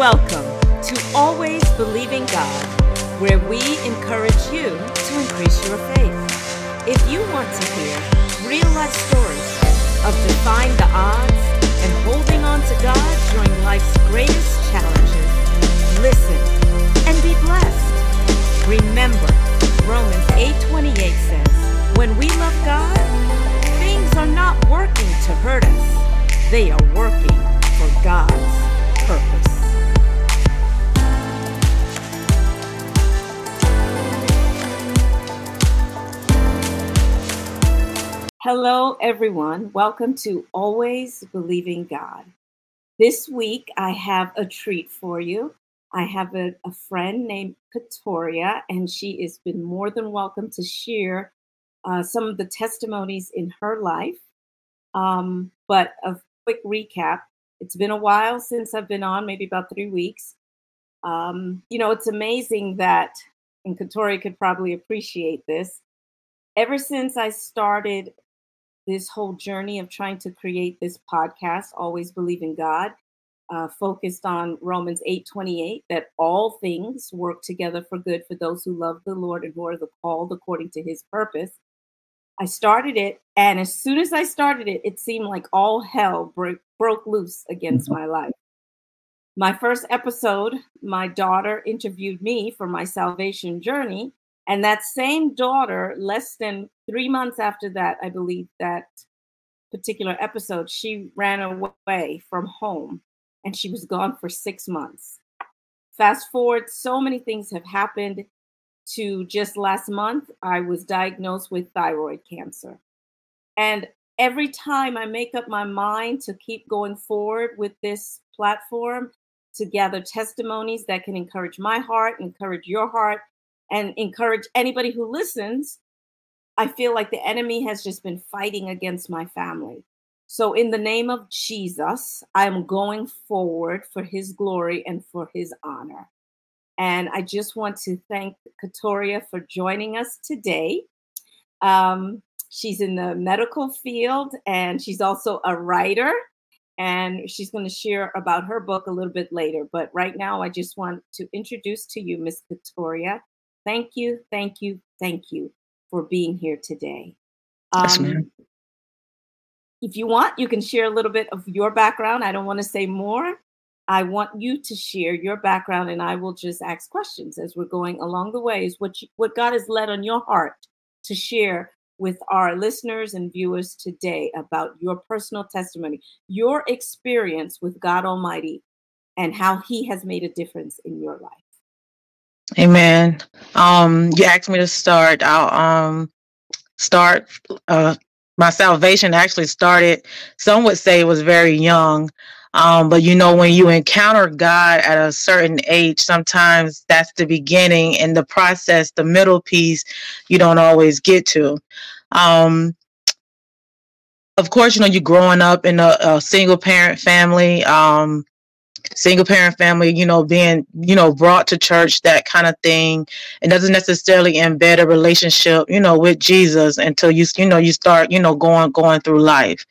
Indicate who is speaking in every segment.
Speaker 1: Welcome to Always Believing God, where we encourage you to increase your faith. If you want to hear real life stories of defying the odds and holding on to God during life's greatest challenges, listen and be blessed. Remember, Romans 8:28 says, "When we love God, things are not working to hurt us. They are working for God's Hello, everyone. Welcome to Always Believing God. This week, I have a treat for you. I have a, a friend named Katoria, and she has been more than welcome to share uh, some of the testimonies in her life. Um, but a quick recap it's been a while since I've been on, maybe about three weeks. Um, you know, it's amazing that, and Katoria could probably appreciate this. Ever since I started this whole journey of trying to create this podcast, Always Believing God, uh, focused on Romans 8 28, that all things work together for good for those who love the Lord and who are the called according to his purpose. I started it, and as soon as I started it, it seemed like all hell broke, broke loose against mm-hmm. my life. My first episode, my daughter interviewed me for my salvation journey, and that same daughter, less than three months after that, I believe that particular episode, she ran away from home and she was gone for six months. Fast forward, so many things have happened to just last month, I was diagnosed with thyroid cancer. And every time I make up my mind to keep going forward with this platform, to gather testimonies that can encourage my heart, encourage your heart, and encourage anybody who listens, I feel like the enemy has just been fighting against my family. So, in the name of Jesus, I'm going forward for his glory and for his honor. And I just want to thank Katoria for joining us today. Um, she's in the medical field and she's also a writer. And she's going to share about her book a little bit later. But right now, I just want to introduce to you Miss Katoria Thank you, thank you, thank you for being here today. Um, yes, ma'am. If you want, you can share a little bit of your background. I don't want to say more. I want you to share your background, and I will just ask questions as we're going along the way. Is what you, what God has led on your heart to share with our listeners and viewers today about your personal testimony, your experience with God Almighty, and how He has made a difference in your life.
Speaker 2: Amen. Um, you asked me to start. I'll um start uh my salvation actually started, some would say it was very young. Um, but you know, when you encounter God at a certain age, sometimes that's the beginning and the process, the middle piece, you don't always get to. Um, of course, you know, you're growing up in a, a single parent family. Um, single parent family, you know, being, you know, brought to church, that kind of thing. It doesn't necessarily embed a relationship, you know, with Jesus until you, you know, you start, you know, going, going through life.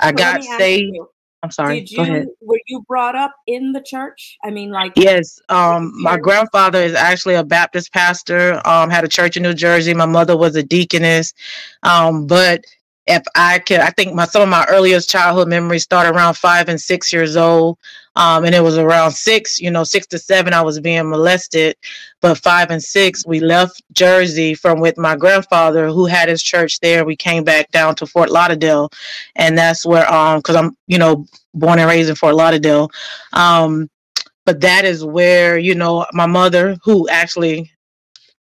Speaker 2: I well, got saved. I'm sorry.
Speaker 1: Did you were you brought up in the church? I mean, like
Speaker 2: yes. Um, my grandfather is actually a Baptist pastor. Um, had a church in New Jersey. My mother was a deaconess. Um, but if I could, I think my some of my earliest childhood memories start around five and six years old. Um, and it was around six, you know, six to seven, I was being molested. But five and six, we left Jersey from with my grandfather who had his church there. We came back down to Fort Lauderdale. And that's where, um, because I'm, you know, born and raised in Fort Lauderdale. Um, but that is where, you know, my mother, who actually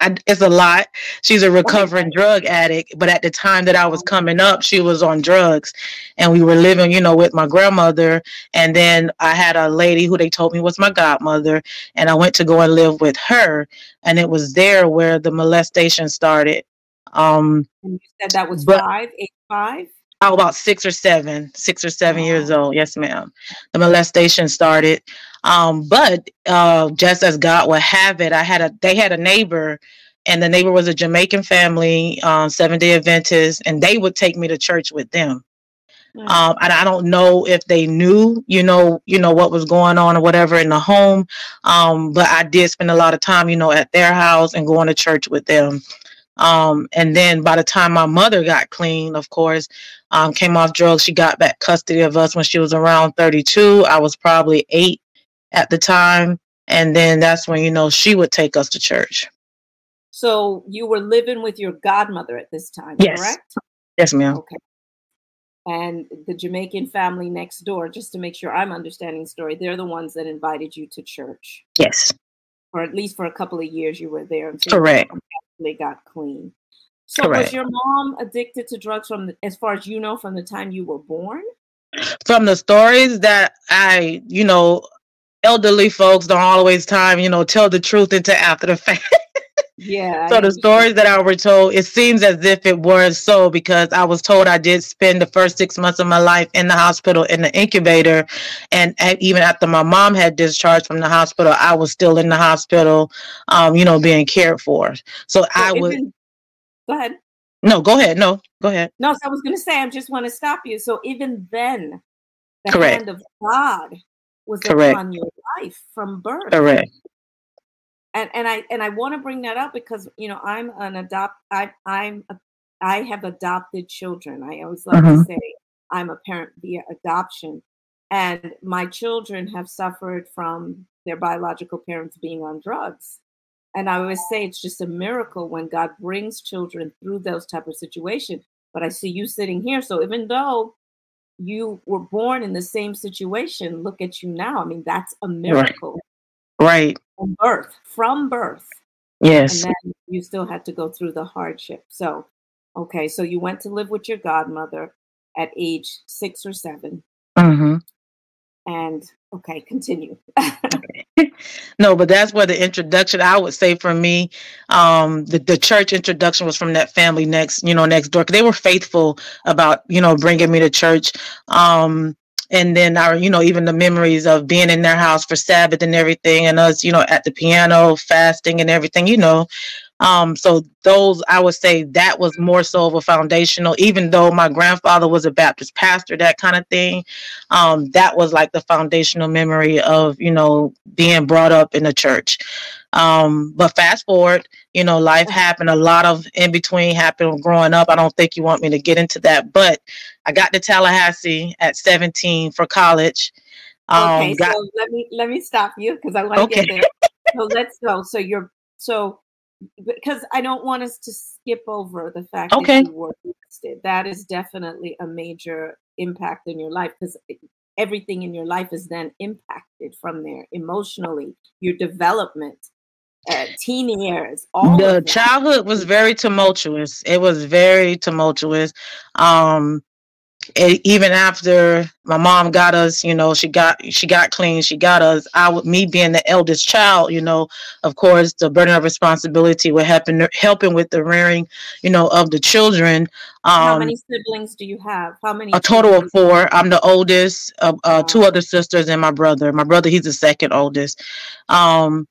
Speaker 2: I, it's a lot. She's a recovering drug addict, but at the time that I was coming up, she was on drugs, and we were living, you know, with my grandmother. And then I had a lady who they told me was my godmother, and I went to go and live with her, and it was there where the molestation started. Um,
Speaker 1: and you said that was but, five, eight, five.
Speaker 2: Oh, about six or seven, six or seven oh. years old. Yes, ma'am. The molestation started. Um, but uh, just as God would have it, I had a they had a neighbor, and the neighbor was a Jamaican family, um, seven day Adventist, and they would take me to church with them. Um, and I don't know if they knew, you know, you know what was going on or whatever in the home. Um, but I did spend a lot of time, you know, at their house and going to church with them. Um, and then by the time my mother got clean, of course, um, came off drugs, she got back custody of us when she was around 32. I was probably eight at the time. And then that's when, you know, she would take us to church.
Speaker 1: So you were living with your godmother at this time,
Speaker 2: yes.
Speaker 1: correct?
Speaker 2: Yes, ma'am.
Speaker 1: Okay. And the Jamaican family next door, just to make sure I'm understanding the story, they're the ones that invited you to church.
Speaker 2: Yes.
Speaker 1: Or at least for a couple of years you were there
Speaker 2: until Correct.
Speaker 1: they got clean. So Correct. was your mom addicted to drugs from the, as far as you know from the time you were born?
Speaker 2: From the stories that I, you know, elderly folks don't always time, you know, tell the truth until after the fact.
Speaker 1: Yeah.
Speaker 2: So the stories that I were told, it seems as if it was so because I was told I did spend the first six months of my life in the hospital in the incubator, and even after my mom had discharged from the hospital, I was still in the hospital, um, you know, being cared for. So, so I would.
Speaker 1: Go ahead.
Speaker 2: No, go ahead. No, go ahead.
Speaker 1: No, so I was going to say, I just want to stop you. So even then, the
Speaker 2: Correct.
Speaker 1: hand of God was
Speaker 2: Correct.
Speaker 1: upon your life from birth.
Speaker 2: Correct
Speaker 1: and and I and I want to bring that up because you know I'm an adopt I I'm a, I have adopted children. I always like mm-hmm. to say I'm a parent via adoption, and my children have suffered from their biological parents being on drugs. And I always say it's just a miracle when God brings children through those type of situations. But I see you sitting here, so even though you were born in the same situation, look at you now. I mean, that's a miracle.
Speaker 2: Right.
Speaker 1: From birth, from birth.
Speaker 2: Yes.
Speaker 1: And then you still had to go through the hardship. So, okay, so you went to live with your godmother at age six or 7
Speaker 2: mm-hmm.
Speaker 1: And okay, continue.
Speaker 2: no, but that's where the introduction, I would say for me, um, the, the church introduction was from that family next, you know, next door. They were faithful about, you know, bringing me to church. Um, and then our you know even the memories of being in their house for sabbath and everything and us you know at the piano fasting and everything you know um, so those I would say that was more so of a foundational, even though my grandfather was a Baptist pastor, that kind of thing. Um, that was like the foundational memory of, you know, being brought up in the church. Um, but fast forward, you know, life happened. A lot of in between happened growing up. I don't think you want me to get into that, but I got to Tallahassee at 17 for college.
Speaker 1: Um, okay, got- so let me let me stop you because I want to okay. get there. So let's go. So you're so because I don't want us to skip over the fact
Speaker 2: okay.
Speaker 1: that you were arrested. That is definitely a major impact in your life because everything in your life is then impacted from there emotionally, your development, uh, teen years. All
Speaker 2: the childhood was very tumultuous. It was very tumultuous. Um, even after my mom got us, you know, she got she got clean, she got us. I would me being the eldest child, you know, of course, the burden of responsibility with helping helping with the rearing, you know, of the children.
Speaker 1: Um, How many siblings do you have? How many?
Speaker 2: A total of four. I'm the oldest. Uh, uh, two other sisters and my brother. My brother, he's the second oldest. Um,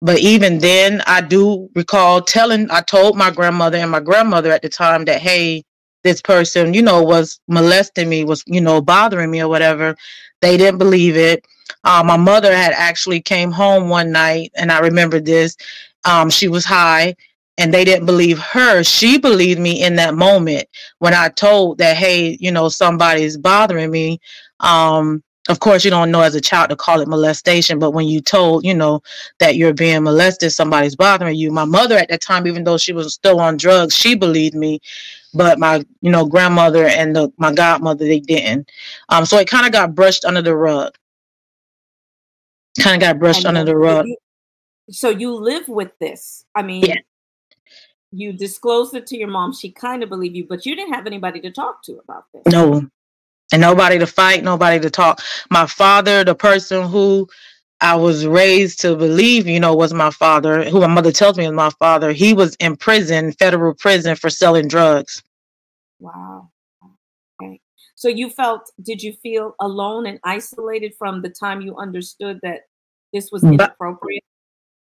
Speaker 2: but even then, I do recall telling. I told my grandmother and my grandmother at the time that, hey this person, you know, was molesting me, was, you know, bothering me or whatever. They didn't believe it. Uh, my mother had actually came home one night, and I remember this. Um, she was high, and they didn't believe her. She believed me in that moment when I told that, hey, you know, somebody's bothering me. Um, of course, you don't know as a child to call it molestation, but when you told, you know, that you're being molested, somebody's bothering you. My mother at that time, even though she was still on drugs, she believed me but my you know grandmother and the, my godmother they didn't. Um so it kind of got brushed under the rug. Kind of got brushed under the rug.
Speaker 1: so you live with this. I mean
Speaker 2: yeah.
Speaker 1: you disclosed it to your mom. She kind of believed you but you didn't have anybody to talk to about this.
Speaker 2: No and nobody to fight nobody to talk my father the person who I was raised to believe, you know, was my father, who my mother tells me is my father. He was in prison, federal prison for selling drugs.
Speaker 1: Wow. Okay. So you felt, did you feel alone and isolated from the time you understood that this was inappropriate?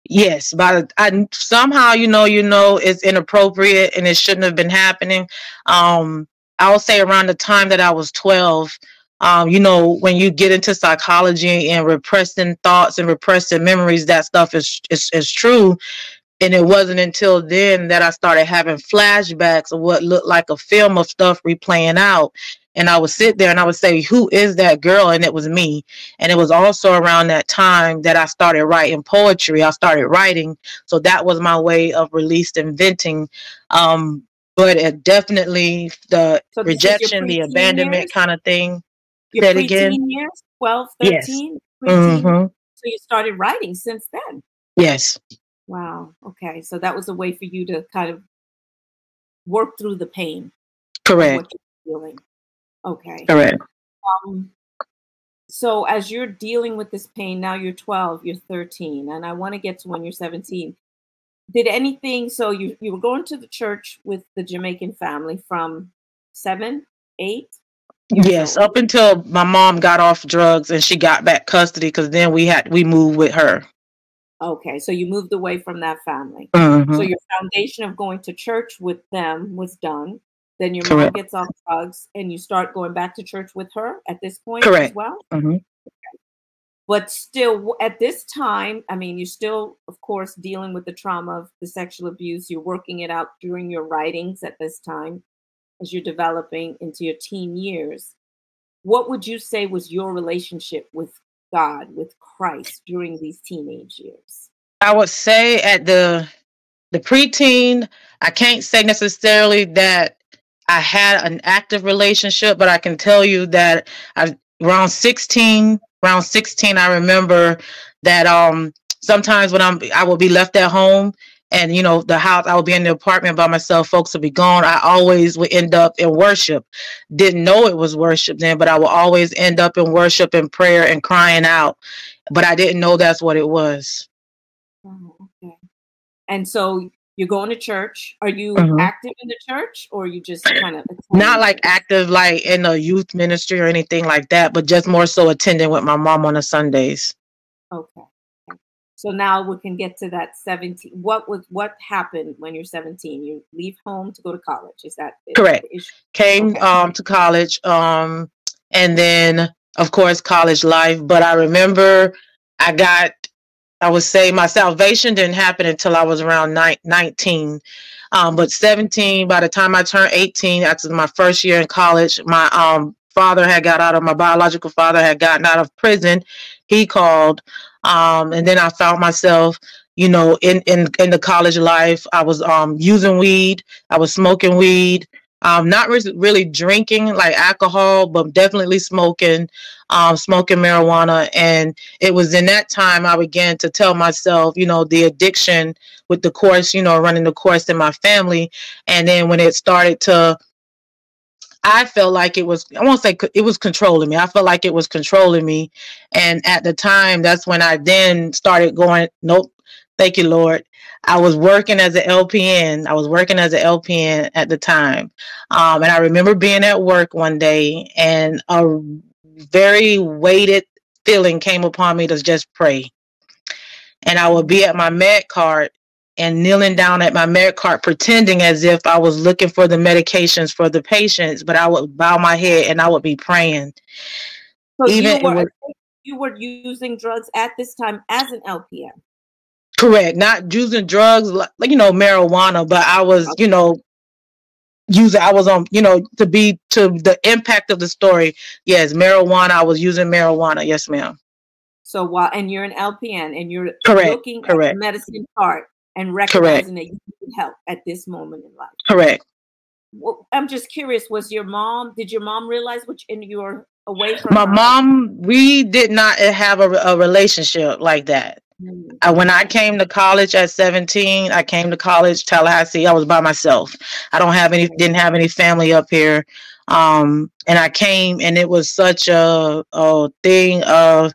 Speaker 2: Yes, but I somehow, you know, you know, it's inappropriate and it shouldn't have been happening. Um, I'll say around the time that I was 12, um, you know, when you get into psychology and repressing thoughts and repressing memories, that stuff is, is, is true. And it wasn't until then that I started having flashbacks of what looked like a film of stuff replaying out. And I would sit there and I would say, Who is that girl? And it was me. And it was also around that time that I started writing poetry. I started writing. So that was my way of releasing venting. Um, but it definitely the so rejection, the abandonment kind of thing.
Speaker 1: Your that again. Years, 12, 13? Yes. Mm-hmm. So you started writing since then?
Speaker 2: Yes.
Speaker 1: Wow. Okay. So that was a way for you to kind of work through the pain.
Speaker 2: Correct. feeling.
Speaker 1: Okay.
Speaker 2: Correct.
Speaker 1: Um, so as you're dealing with this pain, now you're 12, you're 13, and I want to get to when you're 17. Did anything, so you, you were going to the church with the Jamaican family from seven, eight?
Speaker 2: Yes, up until my mom got off drugs and she got back custody because then we had we moved with her.
Speaker 1: Okay, so you moved away from that family.
Speaker 2: Mm-hmm.
Speaker 1: So your foundation of going to church with them was done. Then your Correct. mom gets off drugs, and you start going back to church with her at this point
Speaker 2: Correct.
Speaker 1: as well.
Speaker 2: Mm-hmm.
Speaker 1: But still, at this time, I mean, you're still, of course, dealing with the trauma of the sexual abuse. You're working it out during your writings at this time as you're developing into your teen years. What would you say was your relationship with God, with Christ during these teenage years?
Speaker 2: I would say at the the preteen, I can't say necessarily that I had an active relationship, but I can tell you that I around 16, around 16, I remember that um sometimes when I'm I will be left at home and you know the house i would be in the apartment by myself folks would be gone. I always would end up in worship. Didn't know it was worship then but i would always end up in worship and prayer and crying out but i didn't know that's what it was.
Speaker 1: Oh, okay. And so you're going to church are you mm-hmm. active in the church or you just kind of
Speaker 2: not like active like in a youth ministry or anything like that but just more so attending with my mom on the sundays
Speaker 1: okay so now we can get to that 17. What was what happened when you're 17? You leave home to go to college. Is that
Speaker 2: correct? Came okay. um to college um and then of course college life, but I remember I got I would say my salvation didn't happen until I was around 19. Um, but 17, by the time I turned 18, after my first year in college, my um, father had got out of my biological father had gotten out of prison. He called um, and then I found myself, you know, in, in, in the college life, I was um, using weed, I was smoking weed, um, not re- really drinking like alcohol, but definitely smoking, um, smoking marijuana. And it was in that time I began to tell myself, you know, the addiction with the course, you know, running the course in my family. And then when it started to I felt like it was, I won't say it was controlling me. I felt like it was controlling me. And at the time, that's when I then started going, nope, thank you, Lord. I was working as an LPN. I was working as an LPN at the time. Um, and I remember being at work one day and a very weighted feeling came upon me to just pray. And I would be at my med cart and kneeling down at my med cart, pretending as if I was looking for the medications for the patients, but I would bow my head and I would be praying.
Speaker 1: So Even you were, you were using drugs at this time as an LPN.
Speaker 2: Correct. Not using drugs like you know marijuana, but I was uh-huh. you know using. I was on you know to be to the impact of the story. Yes, marijuana. I was using marijuana. Yes, ma'am.
Speaker 1: So while and you're an LPN and you're
Speaker 2: correct,
Speaker 1: looking
Speaker 2: correct.
Speaker 1: at the medicine part, and recognizing Correct. that you need help at this moment in life.
Speaker 2: Correct.
Speaker 1: Well, I'm just curious. Was your mom? Did your mom realize which and you were away from?
Speaker 2: My
Speaker 1: her?
Speaker 2: mom. We did not eh, have a, a relationship like that. Mm-hmm. Uh, when I came to college at 17, I came to college Tallahassee. I was by myself. I don't have any. Didn't have any family up here. Um, and I came, and it was such a, a thing of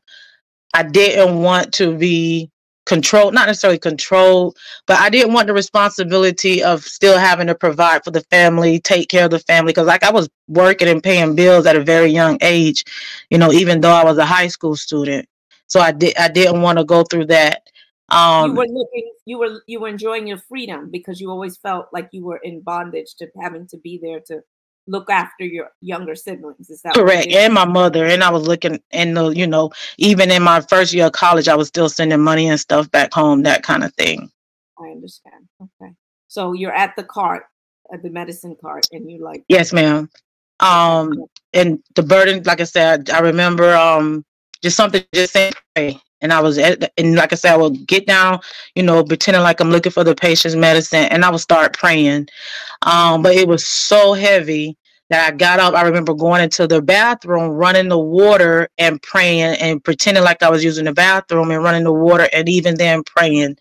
Speaker 2: I didn't want to be controlled, not necessarily controlled, but i didn't want the responsibility of still having to provide for the family take care of the family because like i was working and paying bills at a very young age you know even though i was a high school student so i did i didn't want to go through that um
Speaker 1: you were looking you were you were enjoying your freedom because you always felt like you were in bondage to having to be there to look after your younger siblings. Is that
Speaker 2: correct? And my mother. And I was looking in the, you know, even in my first year of college, I was still sending money and stuff back home, that kind of thing.
Speaker 1: I understand. Okay. So you're at the cart, at the medicine cart, and you like
Speaker 2: Yes, ma'am. Um and the burden, like I said, I remember um just something just saying pray. And I was at, and like I said, I would get down, you know, pretending like I'm looking for the patient's medicine, and I would start praying. Um, but it was so heavy that I got up. I remember going into the bathroom, running the water and praying and pretending like I was using the bathroom and running the water and even then praying.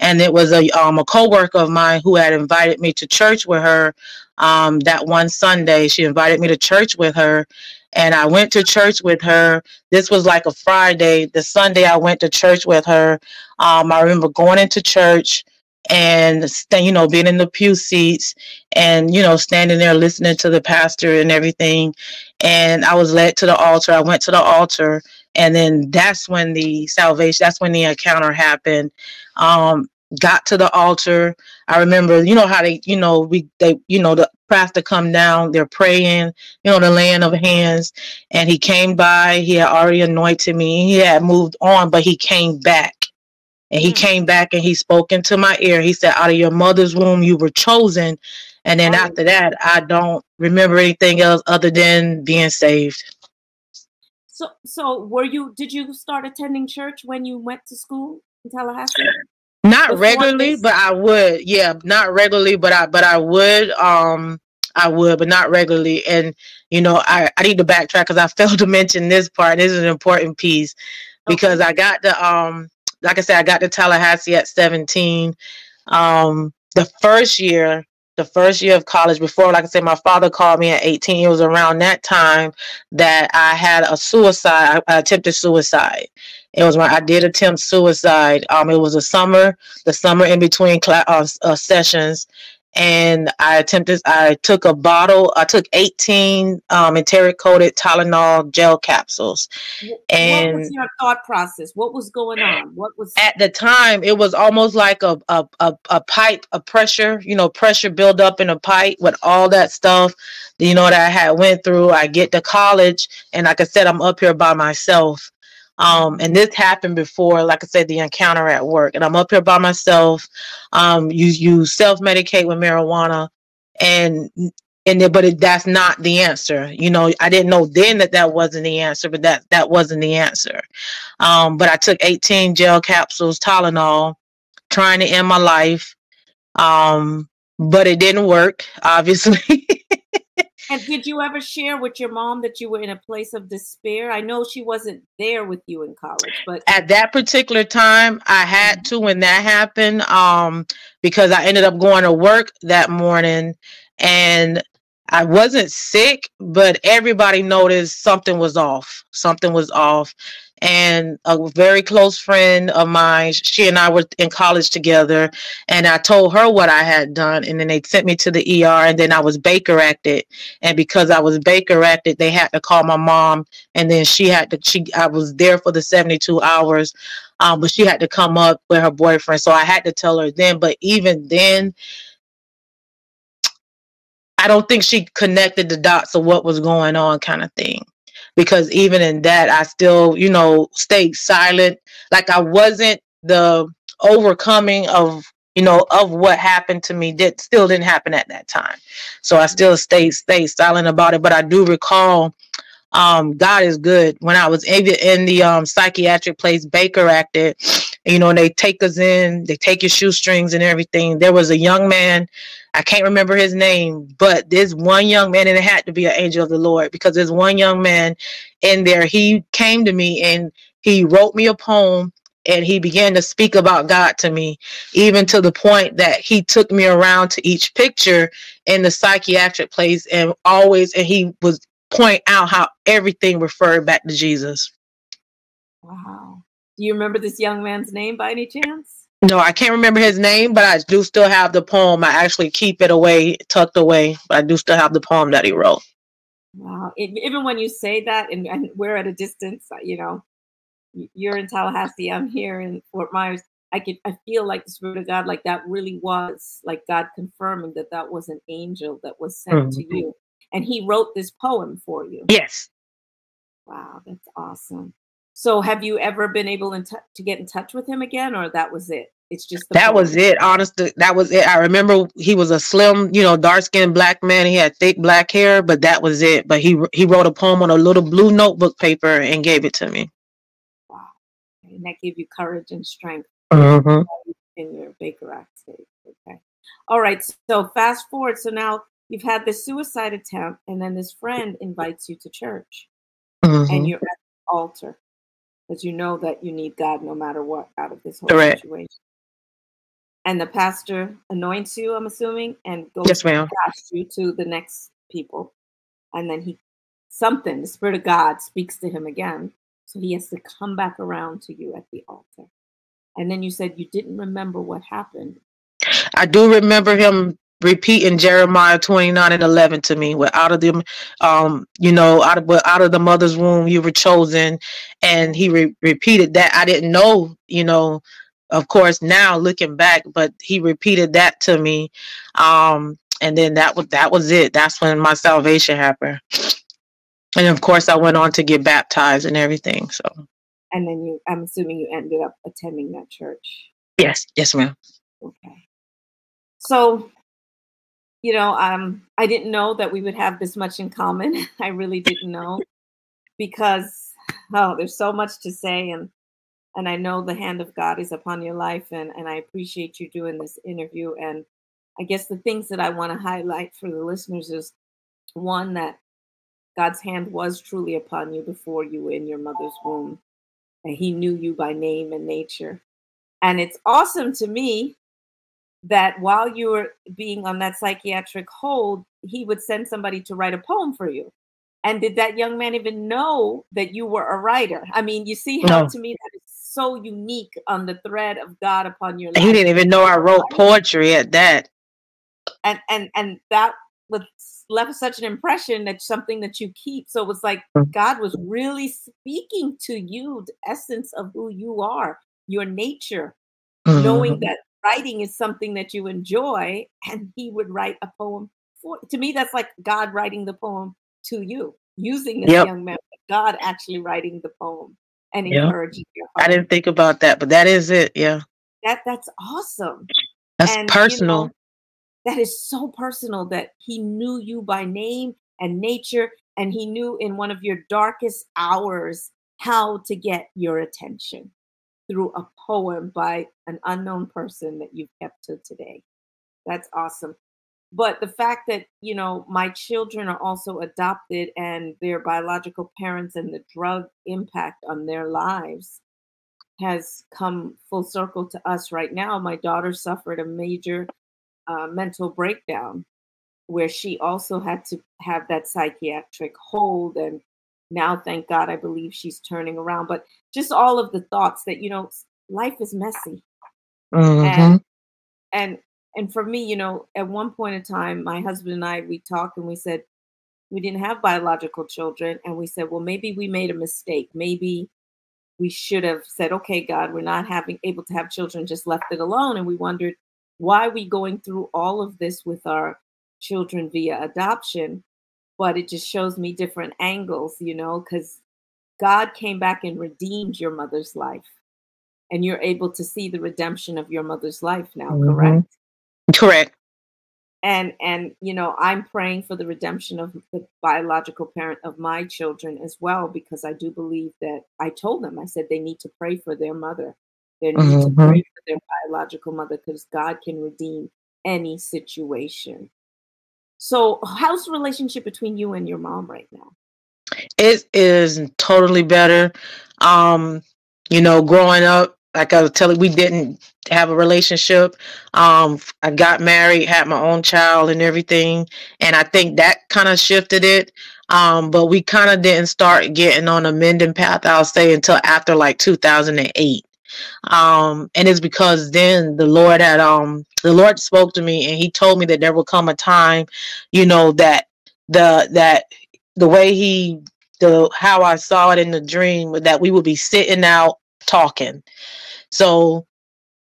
Speaker 2: And it was a um a coworker of mine who had invited me to church with her um that one Sunday. She invited me to church with her and I went to church with her. This was like a Friday. The Sunday I went to church with her. Um I remember going into church and you know being in the pew seats and you know standing there listening to the pastor and everything and i was led to the altar i went to the altar and then that's when the salvation that's when the encounter happened um got to the altar i remember you know how they you know we they you know the pastor come down they're praying you know the laying of hands and he came by he had already anointed me he had moved on but he came back and he mm. came back and he spoke into my ear. He said, Out of your mother's womb, you were chosen. And then after that, I don't remember anything else other than being saved.
Speaker 1: So, so were you? Did you start attending church when you went to school in Tallahassee?
Speaker 2: Not regularly, but I would. Yeah, not regularly, but I but I would. Um, I would, but not regularly. And you know, I I need to backtrack because I failed to mention this part. This is an important piece because okay. I got the um like I said, I got to Tallahassee at 17. Um, the first year, the first year of college, before, like I said, my father called me at 18. It was around that time that I had a suicide, I attempted suicide. It was when I did attempt suicide. Um, it was a summer, the summer in between class uh, uh, sessions, and I attempted. I took a bottle. I took 18 um, enteric coated Tylenol gel capsules. And
Speaker 1: what was your thought process? What was going on? What was
Speaker 2: at the time? It was almost like a a, a, a pipe, a pressure. You know, pressure build up in a pipe with all that stuff. You know that I had went through. I get to college, and like I said, I'm up here by myself. Um, and this happened before, like I said, the encounter at work. And I'm up here by myself. Um, you you self medicate with marijuana, and and but it, that's not the answer. You know, I didn't know then that that wasn't the answer, but that that wasn't the answer. Um, but I took 18 gel capsules, Tylenol, trying to end my life. Um, but it didn't work, obviously.
Speaker 1: And did you ever share with your mom that you were in a place of despair? I know she wasn't there with you in college, but
Speaker 2: at that particular time, I had mm-hmm. to when that happened, um, because I ended up going to work that morning and I wasn't sick, but everybody noticed something was off. Something was off and a very close friend of mine she and i were in college together and i told her what i had done and then they sent me to the er and then i was baker acted and because i was baker acted they had to call my mom and then she had to she i was there for the 72 hours um, but she had to come up with her boyfriend so i had to tell her then but even then I don't think she connected the dots of what was going on, kind of thing because even in that I still, you know, stayed silent. Like I wasn't the overcoming of you know of what happened to me did still didn't happen at that time so i still stayed stayed silent about it but i do recall um, God is good. When I was in the, in the um, psychiatric place, Baker acted, you know, and they take us in, they take your shoestrings and everything. There was a young man, I can't remember his name, but there's one young man, and it had to be an angel of the Lord because there's one young man in there. He came to me and he wrote me a poem and he began to speak about God to me, even to the point that he took me around to each picture in the psychiatric place and always, and he was point out how everything referred back to Jesus.
Speaker 1: Wow. Do you remember this young man's name by any chance?
Speaker 2: No, I can't remember his name, but I do still have the poem. I actually keep it away, tucked away, but I do still have the poem that he wrote.
Speaker 1: Wow. It, even when you say that and, and we're at a distance, uh, you know, you're in Tallahassee, I'm here in Fort Myers. I can I feel like the Spirit of God, like that really was like God confirming that that was an angel that was sent mm-hmm. to you and he wrote this poem for you.
Speaker 2: Yes.
Speaker 1: Wow, that's awesome. So, have you ever been able in t- to get in touch with him again, or that was it? It's just
Speaker 2: that was it. Honestly, that was it. I remember he was a slim, you know, dark skinned black man. He had thick black hair, but that was it. But he he wrote a poem on a little blue notebook paper and gave it to me.
Speaker 1: Wow, and that gave you courage and strength
Speaker 2: mm-hmm.
Speaker 1: in your Baker Act state. Okay, all right. So fast forward. So now you've had the suicide attempt, and then this friend invites you to church, mm-hmm. and you're at the altar because you know that you need God no matter what out of this whole Correct. situation and the pastor anoints you, I'm assuming, and goes
Speaker 2: yes, ma'am.
Speaker 1: you to the next people. And then he, something, the Spirit of God speaks to him again. So he has to come back around to you at the altar. And then you said you didn't remember what happened.
Speaker 2: I do remember him repeating Jeremiah 29 and 11 to me. Where out of the, um, you know, out of out of the mother's womb you were chosen, and he re- repeated that. I didn't know, you know, of course now looking back but he repeated that to me um and then that was that was it. That's when my salvation happened. And of course i went on to get baptized and everything so.
Speaker 1: And then you i'm assuming you ended up attending that church?
Speaker 2: Yes yes ma'am.
Speaker 1: Okay. So you know um i didn't know that we would have this much in common i really didn't know because oh there's so much to say and and I know the hand of God is upon your life, and, and I appreciate you doing this interview. And I guess the things that I want to highlight for the listeners is one, that God's hand was truly upon you before you were in your mother's womb, and He knew you by name and nature. And it's awesome to me that while you were being on that psychiatric hold, He would send somebody to write a poem for you. And did that young man even know that you were a writer? I mean, you see how no. to me that is so unique on the thread of God upon your life.
Speaker 2: He didn't even know I wrote poetry at that.
Speaker 1: And and and that was left such an impression that something that you keep. So it was like mm. God was really speaking to you, the essence of who you are, your nature, mm-hmm. knowing that writing is something that you enjoy, and he would write a poem for to me, that's like God writing the poem to you, using this yep. young man, God actually writing the poem and yeah. encouraging your
Speaker 2: heart. I didn't think about that, but that is it. Yeah.
Speaker 1: That that's awesome.
Speaker 2: That's and, personal. You know,
Speaker 1: that is so personal that he knew you by name and nature, and he knew in one of your darkest hours how to get your attention through a poem by an unknown person that you've kept to today. That's awesome but the fact that you know my children are also adopted and their biological parents and the drug impact on their lives has come full circle to us right now my daughter suffered a major uh, mental breakdown where she also had to have that psychiatric hold and now thank god i believe she's turning around but just all of the thoughts that you know life is messy
Speaker 2: mm-hmm.
Speaker 1: and and and for me, you know, at one point in time, my husband and I, we talked and we said, we didn't have biological children. And we said, well, maybe we made a mistake. Maybe we should have said, okay, God, we're not having able to have children, just left it alone. And we wondered, why are we going through all of this with our children via adoption? But it just shows me different angles, you know, because God came back and redeemed your mother's life. And you're able to see the redemption of your mother's life now, mm-hmm. correct?
Speaker 2: Correct.
Speaker 1: And and you know, I'm praying for the redemption of the biological parent of my children as well, because I do believe that I told them, I said they need to pray for their mother. They need mm-hmm. to pray for their biological mother because God can redeem any situation. So, how's the relationship between you and your mom right now?
Speaker 2: It is totally better. Um, you know, growing up, like I was telling, we didn't have a relationship. Um, I got married, had my own child, and everything, and I think that kind of shifted it. Um, but we kind of didn't start getting on a mending path. I'll say until after like 2008. Um, and it's because then the Lord had um the Lord spoke to me and He told me that there will come a time, you know, that the that the way He the how I saw it in the dream that we would be sitting out talking. So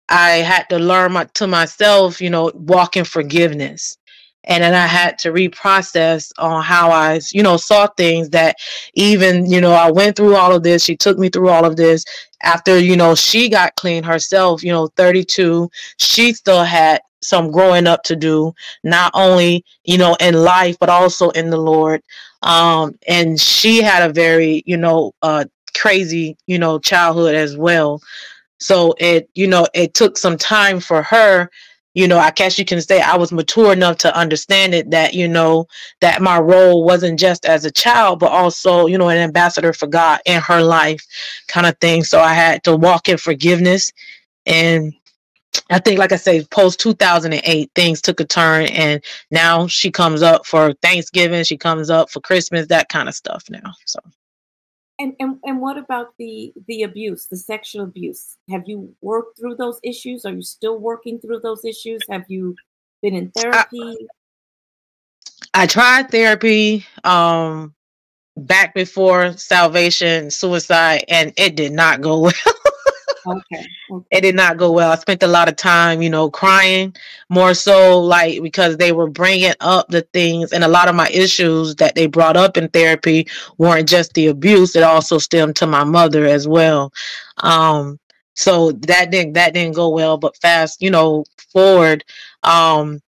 Speaker 2: I had to learn my, to myself, you know, walk in forgiveness. And then I had to reprocess on how I, you know, saw things that even, you know, I went through all of this. She took me through all of this after, you know, she got clean herself, you know, 32. She still had some growing up to do, not only, you know, in life, but also in the Lord. Um, and she had a very, you know, uh, crazy, you know, childhood as well. So it, you know, it took some time for her you know, I guess you can say I was mature enough to understand it that, you know, that my role wasn't just as a child, but also, you know, an ambassador for God in her life kind of thing. So I had to walk in forgiveness. And I think, like I say, post 2008, things took a turn. And now she comes up for Thanksgiving, she comes up for Christmas, that kind of stuff now. So.
Speaker 1: And, and and what about the the abuse, the sexual abuse? Have you worked through those issues? Are you still working through those issues? Have you been in therapy?
Speaker 2: I, I tried therapy um back before salvation, suicide, and it did not go well. Okay. It did not go well. I spent a lot of time, you know, crying more so like because they were bringing up the things and a lot of my issues that they brought up in therapy weren't just the abuse, it also stemmed to my mother as well. Um so that didn't that didn't go well, but fast, you know, forward um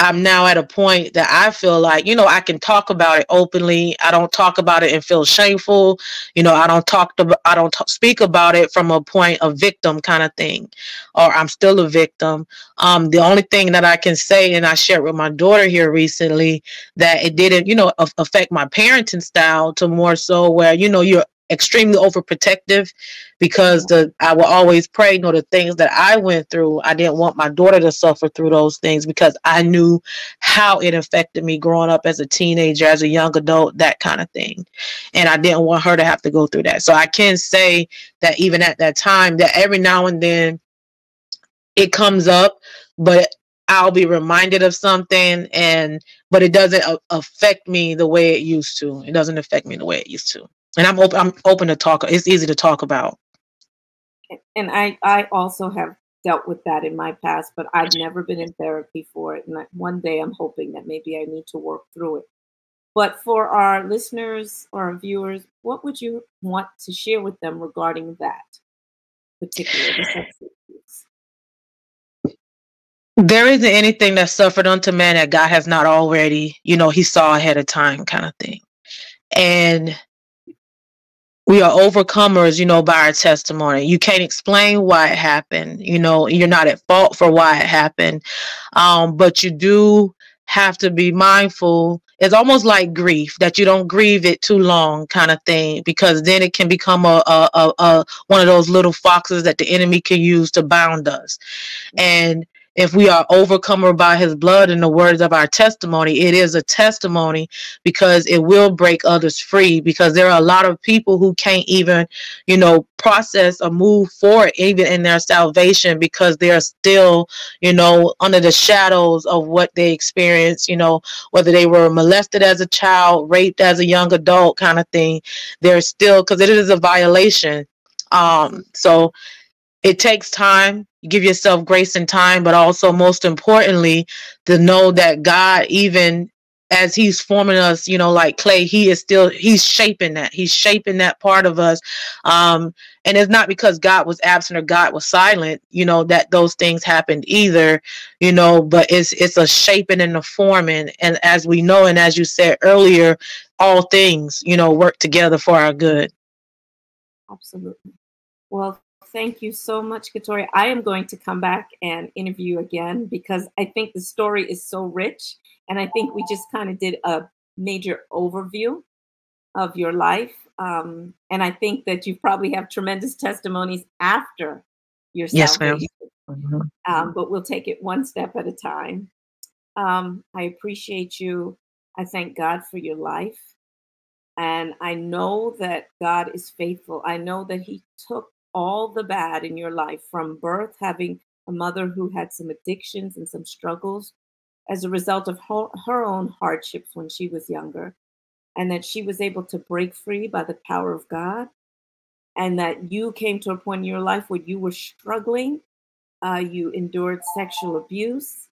Speaker 2: I'm now at a point that I feel like, you know, I can talk about it openly. I don't talk about it and feel shameful. You know, I don't talk to, I don't speak about it from a point of victim kind of thing, or I'm still a victim. Um, the only thing that I can say, and I shared with my daughter here recently, that it didn't, you know, affect my parenting style to more so where, you know, you're extremely overprotective because the I will always pray, you know, the things that I went through, I didn't want my daughter to suffer through those things because I knew how it affected me growing up as a teenager, as a young adult, that kind of thing. And I didn't want her to have to go through that. So I can say that even at that time, that every now and then it comes up, but I'll be reminded of something and but it doesn't affect me the way it used to. It doesn't affect me the way it used to and I'm open. I'm open to talk. It's easy to talk about.
Speaker 1: And I, I also have dealt with that in my past, but I've never been in therapy for it. And one day I'm hoping that maybe I need to work through it. But for our listeners or our viewers, what would you want to share with them regarding that particular
Speaker 2: There isn't anything that suffered unto man that God has not already, you know, he saw ahead of time kind of thing. And we are overcomers, you know, by our testimony. You can't explain why it happened. You know, you're not at fault for why it happened. Um, but you do have to be mindful. It's almost like grief that you don't grieve it too long, kind of thing, because then it can become a, a, a, a one of those little foxes that the enemy can use to bound us. And if we are overcomer by his blood and the words of our testimony, it is a testimony because it will break others free. Because there are a lot of people who can't even, you know, process or move forward even in their salvation because they're still, you know, under the shadows of what they experienced, you know, whether they were molested as a child, raped as a young adult kind of thing. They're still because it is a violation. Um, so it takes time. You give yourself grace and time but also most importantly to know that god even as he's forming us you know like clay he is still he's shaping that. He's shaping that part of us. Um and it's not because god was absent or god was silent you know that those things happened either you know but it's it's a shaping and a forming. And as we know and as you said earlier all things you know work together for our good.
Speaker 1: Absolutely. Well Thank you so much, Katori. I am going to come back and interview again because I think the story is so rich. And I think we just kind of did a major overview of your life. Um, and I think that you probably have tremendous testimonies after your yes, salvation. Ma'am. Mm-hmm. Um, but we'll take it one step at a time. Um, I appreciate you. I thank God for your life. And I know that God is faithful. I know that He took all the bad in your life from birth, having a mother who had some addictions and some struggles as a result of her, own hardships when she was younger, and that she was able to break free by the power of God, and that you came to a point in your life where you were struggling, uh, you endured sexual abuse,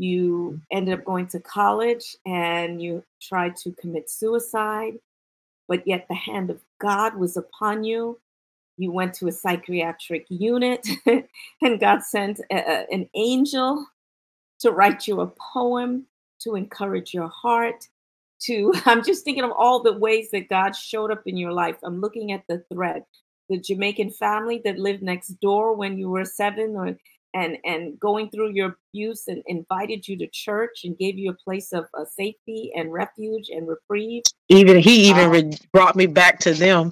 Speaker 1: You ended up going to college and you tried to commit suicide, but yet the hand of God was upon you. You went to a psychiatric unit, and God sent a, an angel to write you a poem to encourage your heart. To I'm just thinking of all the ways that God showed up in your life. I'm looking at the thread. The Jamaican family that lived next door when you were seven, or and and going through your abuse and invited you to church and gave you a place of uh, safety and refuge and reprieve
Speaker 2: even he even um, re- brought me back to them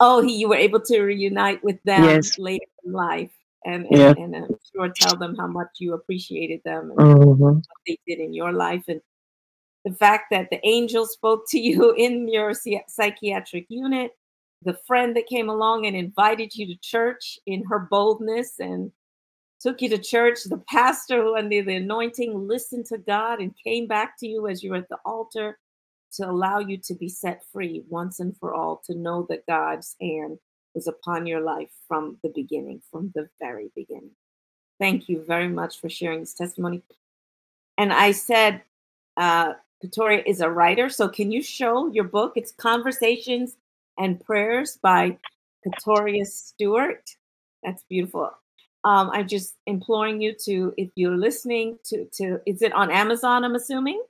Speaker 1: oh he you were able to reunite with them yes. later in life and and, yeah. and i'm sure tell them how much you appreciated them and mm-hmm. what they did in your life and the fact that the angel spoke to you in your psychiatric unit the friend that came along and invited you to church in her boldness and took you to church, the pastor who under the anointing listened to God and came back to you as you were at the altar to allow you to be set free once and for all, to know that God's hand was upon your life from the beginning, from the very beginning. Thank you very much for sharing this testimony. And I said, uh, Katoria is a writer. So can you show your book? It's Conversations and Prayers by Katoria Stewart. That's beautiful. Um, I'm just imploring you to, if you're listening to, to, is it on Amazon? I'm assuming.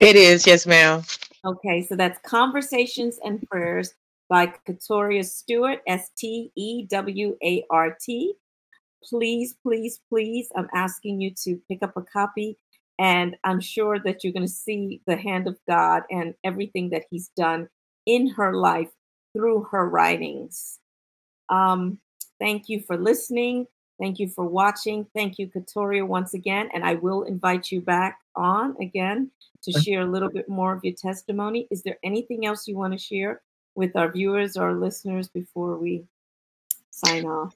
Speaker 2: It is, yes, ma'am.
Speaker 1: Okay, so that's Conversations and Prayers by Katoria Stewart, S T E W A R T. Please, please, please, I'm asking you to pick up a copy, and I'm sure that you're going to see the hand of God and everything that He's done in her life through her writings. Um, thank you for listening. Thank you for watching. Thank you, Katoria, once again. And I will invite you back on again to share a little bit more of your testimony. Is there anything else you want to share with our viewers or listeners before we sign off?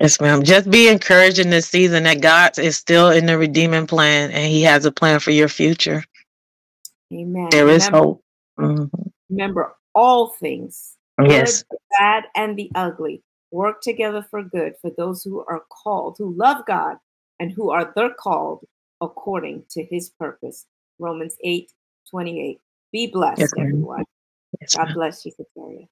Speaker 2: Yes, ma'am. Just be encouraged in this season that God is still in the redeeming plan and He has a plan for your future.
Speaker 1: Amen.
Speaker 2: There is remember, hope. Mm-hmm.
Speaker 1: Remember, all things
Speaker 2: yes.
Speaker 1: the bad, and the ugly work together for good for those who are called, who love God, and who are the called according to his purpose. Romans 8 28. Be blessed, yes, everyone. Yes, God bless you, Katoria.